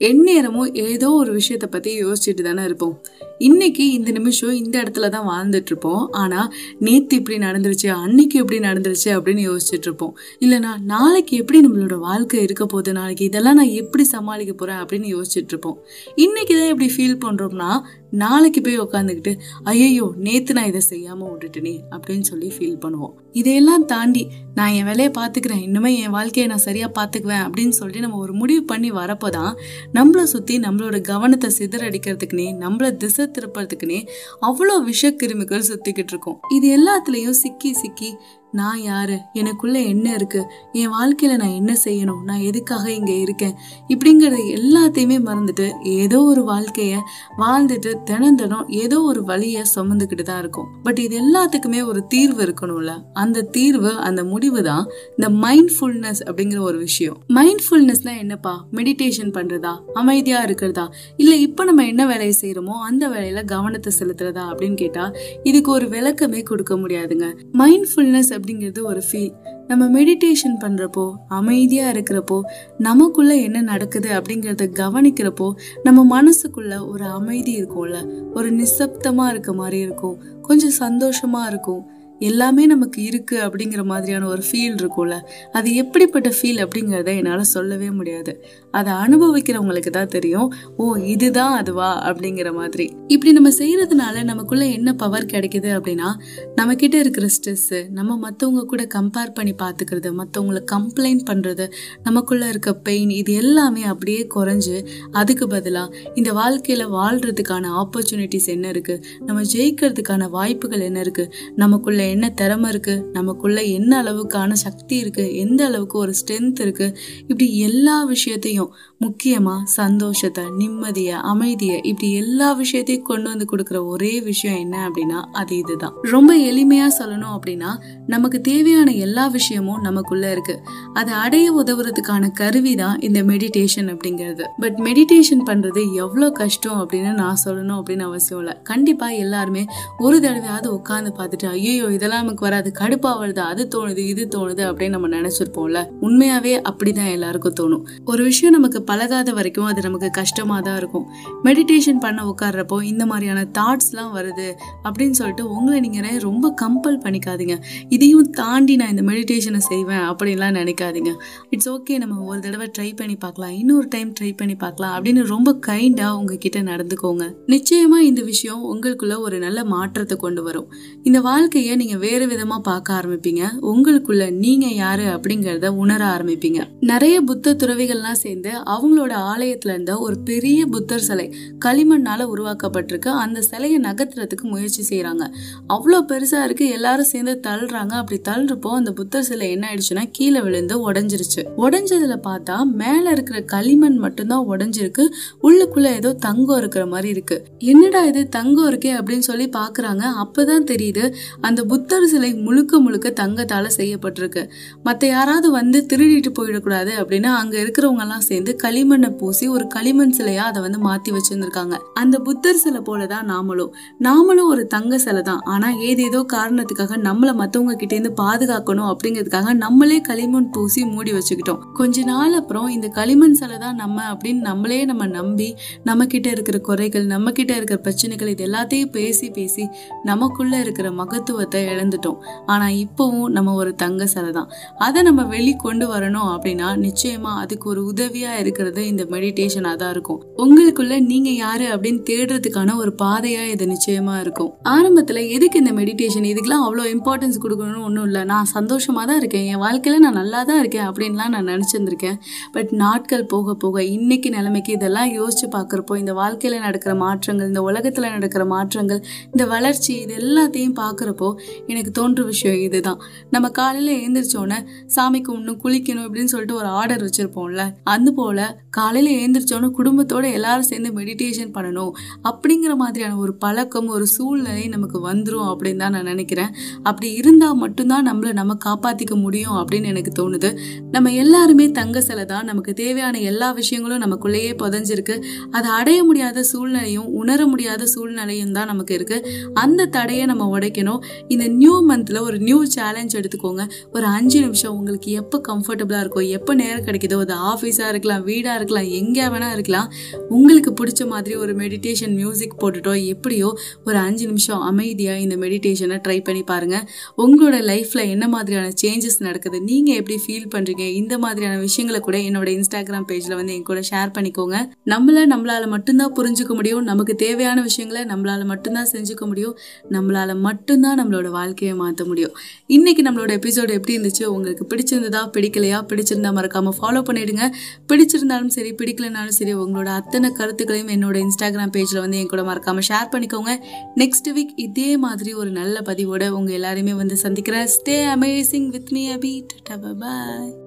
எந்நேரமும் ஏதோ ஒரு விஷயத்தை பத்தி யோசிச்சுட்டு தானே இருப்போம். இன்னைக்கு இந்த நிமிஷம் இந்த இடத்துல தான் வாழ்ந்துட்டு இருப்போம் ஆனா நேத்து இப்படி நடந்துருச்சு அன்னைக்கு எப்படி நடந்துருச்சு அப்படின்னு யோசிச்சுட்டு இருப்போம் இல்லைனா நாளைக்கு எப்படி நம்மளோட வாழ்க்கை இருக்க போகுது? நாளைக்கு இதெல்லாம் நான் எப்படி சமாளிக்க போறேன் அப்படின்னு யோசிச்சுட்டு இருப்போம் இன்னைக்கு தான் எப்படி ஃபீல் பண்றோம்னா நாளைக்கு போய் உட்காந்துக்கிட்டு ஐயோ நேத்து நான் இதை செய்யாம விட்டுட்டேனே அப்படின்னு சொல்லி ஃபீல் பண்ணுவோம். இதையெல்லாம் தாண்டி நான் என் வேலையை பார்த்துக்கிறேன். இன்னுமே என் வாழ்க்கையை நான் சரியா பார்த்துக்குவேன் அப்படின்னு சொல்லிட்டு நம்ம ஒரு முடிவு பண்ணி வரப்போதான் நம்மளை சுற்றி நம்மளோட கவனத்தை சிதறடிக்கிறதுக்குனே நம்மள திசை திருப்பறதுக்குனே அவ்வளோ விஷ கிருமிகள் சுற்றிக்கிட்டு இருக்கோம். இது எல்லாத்துலேயும் சிக்கி சிக்கி நான் யாரு? எனக்குள்ள என்ன இருக்கு? என் வாழ்க்கையில நான் என்ன செய்யணும்? நான் எதுக்காக இங்க இருக்கேன்? இப்படிங்கறது எல்லாத்தையுமே மறந்துட்டு ஏதோ ஒரு வாழ்க்கைய வாழ்ந்துட்டு தினம் தினம் ஏதோ ஒரு வழிய சுமந்துக்கிட்டு தான் இருக்கும். பட் இது எல்லாத்துக்குமே ஒரு தீர்வு இருக்கணும்ல? அந்த தீர்வு அந்த முடிவு தான் இந்த மைண்ட்ஃபுல்னஸ் அப்படிங்கிற ஒரு விஷயம். மைண்ட்ஃபுல்னஸ்னா என்னப்பா? மெடிடேஷன் பண்றதா? அமைதியா இருக்கிறதா? இல்ல இப்ப நம்ம என்ன வேலையை செய்யறோமோ அந்த வேலையில கவனத்தை செலுத்துறதா அப்படின்னு கேட்டா இதுக்கு ஒரு விளக்கமே கொடுக்க முடியாதுங்க. மைண்ட்ஃபுல்னஸ் அப்படிங்கிறது ஒரு ஃபீல் நம்ம மெடிடேஷன் பண்றப்போ அமைதியாக இருக்கிறப்போ நமக்குள்ள என்ன நடக்குது அப்படிங்கிறத கவனிக்கிறப்போ நம்ம மனசுக்குள்ள ஒரு அமைதி இருக்கும்ல. ஒரு நிசப்தமாக இருக்க மாதிரி இருக்கும். கொஞ்சம் சந்தோஷமா இருக்கும். எல்லாமே நமக்கு இருக்கு அப்படிங்கிற மாதிரியான ஒரு ஃபீல் இருக்கும்ல. அது எப்படிப்பட்ட ஃபீல் அப்படிங்கிறத என்னால் சொல்லவே முடியாது. அதை அனுபவிக்கிறவங்களுக்கு தான் தெரியும். ஓ இதுதான் அதுவா அப்படிங்கிற மாதிரி. இப்படி நம்ம செய்யறதுனால நமக்குள்ள என்ன பவர் கிடைக்குது அப்படின்னா நம்ம கிட்ட இருக்கிற ஸ்ட்ரெஸ் நம்ம மற்றவங்க கூட கம்பேர் பண்ணி பார்த்துக்கிறது மற்றவங்கள கம்ப்ளைண்ட் பண்றது நமக்குள்ள இருக்க பெயின் இது எல்லாமே அப்படியே குறைஞ்சு அதுக்கு பதிலாக இந்த வாழ்க்கையில வாழ்றதுக்கான ஆப்பர்ச்சுனிட்டிஸ் என்ன இருக்கு? நம்ம ஜெயிக்கிறதுக்கான வாய்ப்புகள் என்ன இருக்கு? நமக்குள்ள என்ன திறமை இருக்கு? நமக்குள்ள என்ன அளவுக்கான சக்தி இருக்கு? எந்த அளவுக்கு ஒரு ஸ்ட்ரென்த் இருக்கு? இப்படி எல்லா விஷயத்தையும் முக்கியமா சந்தோஷத்தை நிம்மதிய அமைதிய இப்படி எல்லா விஷயத்தையும் கொண்டு வந்து கொடுக்குற ஒரே விஷயம் என்ன அப்படின்னா அது இதுதான். ரொம்ப எளிமையா சொல்லணும் அப்படின்னா நமக்கு தேவையான எல்லா விஷயமும் நமக்குள்ள இருக்கு. அதை அடைய உதவுறதுக்கான கருவி தான் இந்த மெடிடேஷன் அப்படிங்கிறது. பட் மெடிடேஷன் பண்றது எவ்வளவு கஷ்டம் அப்படின்னு நான் சொல்லணும் அப்படின்னு அவசியம் இல்லை. கண்டிப்பா எல்லாருமே ஒரு தடவையாவது உட்காந்து பார்த்துட்டு ஐயோ இதெல்லாம் நமக்கு வராது. கடுப்பாக வருது. அது தோணுது இது தோணுது அப்படின்னு நம்ம நினைச்சிருப்போம்ல. உண்மையாவே அப்படிதான் எல்லாருக்கும் தோணும். ஒரு விஷயம் நமக்கு பழகாத வரைக்கும் அது நமக்கு கஷ்டமா தான் இருக்கும். மெடிடேஷன் பண்ண உட்கார்றப்போ இந்த மாதிரியான தாட்ஸ்லாம் வருது அப்படின்னு சொல்லிட்டு உங்களை நீங்க ரொம்ப கம்பல் பண்ணிக்காதீங்க. இதையும் தாண்டி நான் இந்த மெடிடேஷனை செய்வேன் அப்படின்லாம் நினைக்காதீங்க. இட்ஸ் ஓகே நம்ம ஒரு தடவை ட்ரை பண்ணி பார்க்கலாம். இன்னொரு டைம் ட்ரை பண்ணி பார்க்கலாம் அப்படின்னு ரொம்ப கைண்டா உங்ககிட்ட நடந்துக்கோங்க. நிச்சயமா இந்த விஷயம் உங்களுக்குள்ள ஒரு நல்ல மாற்றத்தை கொண்டு வரும். இந்த வாழ்க்கையை நீங்க வேறு விதமா பார்க்க ஆரம்பிப்பீங்க. உங்களுக்குள்ள நீங்க யாரு அப்படிங்கறத உணர ஆரம்பிப்பீங்க. நிறைய புத்த துறவிகள்லாம் சேர்ந்து அவங்களோட ஆலயத்துல இருந்த ஒரு பெரிய புத்தர் சிலை களிமண்ணால உருவாக்கப்பட்டிருக்கு. அந்த சிலையை நகர்த்துறதுக்கு முயற்சி செய்யறாங்க அவ்வளோ பெருசா இருக்கு எல்லாரும் சேர்ந்து தள்ளுறாங்க. அப்படி தள்ளுறப்போ அந்த புத்தர் சிலை என்ன ஆயிடுச்சுன்னா கீழே விழுந்து உடஞ்சிருச்சு. உடஞ்சதுல பார்த்தா மேல இருக்கிற களிமண் மட்டும்தான் உடஞ்சிருக்கு. உள்ளுக்குள்ள ஏதோ தங்கம் இருக்கிற மாதிரி இருக்கு. என்னடா இது தங்கம் இருக்கே அப்படின்னு சொல்லி பாக்குறாங்க அப்பதான் தெரியுது அந்த புத்தர் சிலை முழுக்க முழுக்க தங்கத்தால செய்யப்பட்டிருக்கு. மற்ற யாராவது வந்து திருடிட்டு போயிடக்கூடாது அப்படின்னு அங்க இருக்கிறவங்க எல்லாம் சேர்ந்து களிமண்ணை பூசி ஒரு களிமண் சிலையா அதை வந்து மாத்தி வச்சிருந்திருக்காங்க. அந்த புத்தர் சிலை போலதான் நாமளும். நாமளும் ஒரு தங்க சிலை தான். ஆனா ஏதேதோ காரணத்துக்காக நம்மளை மத்தவங்க கிட்ட இருந்து பாதுகாக்கணும் அப்படிங்கிறதுக்காக நம்மளே களிமண் பூசி மூடி வச்சுக்கிட்டோம். கொஞ்ச நாள் அப்புறம் இந்த களிமண் சிலை தான் நம்ம அப்படின்னு நம்மளே நம்ம நம்பி நம்ம கிட்ட இருக்கிற குறைகள் நம்ம கிட்ட இருக்கிற பிரச்சனைகள் இது எல்லாத்தையும் பேசி பேசி நமக்குள்ள இருக்கிற மகத்துவத்தை இழந்துட்டோம். ஆனா இப்பவும் நம்ம ஒரு தங்க சிலை தான். அதை நம்ம வெளி கொண்டு வரணும் அப்படின்னா நிச்சயமா அதுக்கு ஒரு உதவியா இருக்கிறது இந்த மெடிடேஷனா தான் இருக்கும். உங்களுக்குள்ள நீங்க யாரு அப்படின்னு தேடுறதுக்கான ஒரு பாதையா இது நிச்சயமா இருக்கும். ஆரம்பத்துல எதுக்கு இந்த மெடிடேஷன் இதுக்கெல்லாம் அவ்வளோ இம்பார்ட்டன்ஸ் கொடுக்கணும்னு ஒன்றும் இல்லை. நான் சந்தோஷமா தான் இருக்கேன். என் வாழ்க்கையில நான் நல்லா தான் இருக்கேன் அப்படின்லாம் நான் நினைச்சிருந்திருக்கேன். பட் நாட்கள் போக போக இன்னைக்கு நிலைமைக்கு இதெல்லாம் யோசிச்சு பார்க்குறப்போ இந்த வாழ்க்கையில நடக்கிற மாற்றங்கள் இந்த உலகத்துல நடக்கிற மாற்றங்கள் இந்த வளர்ச்சி இது எல்லாத்தையும் பார்க்குறப்போ எனக்கு தோன்ற விஷயம் இதுதான். நம்ம காலையில எழுந்திரிச்சோன்னே சாமி கும்பிடணும் குளிக்கணும் அப்படின்னு சொல்லிட்டு ஒரு ஆர்டர் வச்சிருப்போம்ல. அது போல காலையில எழுந்திரிச்சோன்னே குடும்பத்தோட எல்லாரும் சேர்ந்து மெடிடேஷன் பண்ணணும். அப்படிங்கிற மாதிரியான ஒரு பழக்கம் ஒரு சூழ்நிலை நமக்கு வந்துரும் அப்படின்னு தான் நான் நினைக்கிறேன். அப்படி இருந்தா மட்டும்தான் நம்மள நம்ம காப்பாத்திக்க முடியும் அப்படின்னு எனக்கு தோணுது. நம்ம எல்லாருமே தங்க சிலை தான். நமக்கு தேவையான எல்லா விஷயங்களும் நமக்குள்ளேயே புதஞ்சிருக்கு. அதை அடைய முடியாத சூழ்நிலையும் உணர முடியாத சூழ்நிலையும் தான் நமக்கு இருக்கு. அந்த தடையை நம்ம உடைக்கணும். இந்த இந்த நியூ மந்த்தில் ஒரு நியூ சேலஞ்ச் எடுத்துக்கோங்க. ஒரு அஞ்சு நிமிஷம் உங்களுக்கு எப்போ கம்ஃபர்டபுளாக இருக்கோ எப்போ நேரம் கிடைக்குதோ அது ஆஃபீஸாக இருக்கலாம் வீடாக இருக்கலாம் எங்கே வேணால் இருக்கலாம். உங்களுக்கு பிடிச்ச மாதிரி ஒரு மெடிடேஷன் மியூசிக் போட்டுட்டோ எப்படியோ ஒரு அஞ்சு நிமிஷம் அமைதியாக இந்த மெடிடேஷனை ட்ரை பண்ணி பாருங்கள் உங்களோட லைஃப்பில் என்ன மாதிரியான சேஞ்சஸ் நடக்குது நீங்கள் எப்படி ஃபீல் பண்ணுறீங்க இந்த மாதிரியான விஷயங்களை கூட என்னோட இன்ஸ்டாகிராம் பேஜில் வந்து என் கூட ஷேர் பண்ணிக்கோங்க. நம்மளை நம்மளால் மட்டும்தான் புரிஞ்சுக்க முடியும். நமக்கு தேவையான விஷயங்களை நம்மளால் மட்டும்தான் செஞ்சுக்க முடியும். நம்மளால மட்டும்தான் நம்மளோட வாழ்க்கையை மாற்ற முடியும். இன்னைக்கு நம்மளோட எபிசோடு எப்படி இருந்துச்சு? உங்களுக்கு பிடிச்சிருந்ததா? பிடிக்கலையா? பிடிச்சிருந்தா மறக்காம ஃபாலோ பண்ணிடுங்க. பிடிச்சிருந்தாலும் சரி பிடிக்கலனாலும் சரி உங்களோட அத்தனை கருத்துக்களையும் என்னோட இன்ஸ்டாகிராம் பேஜில் வந்து என் கூட மறக்காம ஷேர் பண்ணிக்கோங்க. நெக்ஸ்ட் வீக் இதே மாதிரி ஒரு நல்ல பதிவோட உங்க எல்லாருமே வந்து சந்திக்கிறேன். Stay amazing with me Abhi tata bye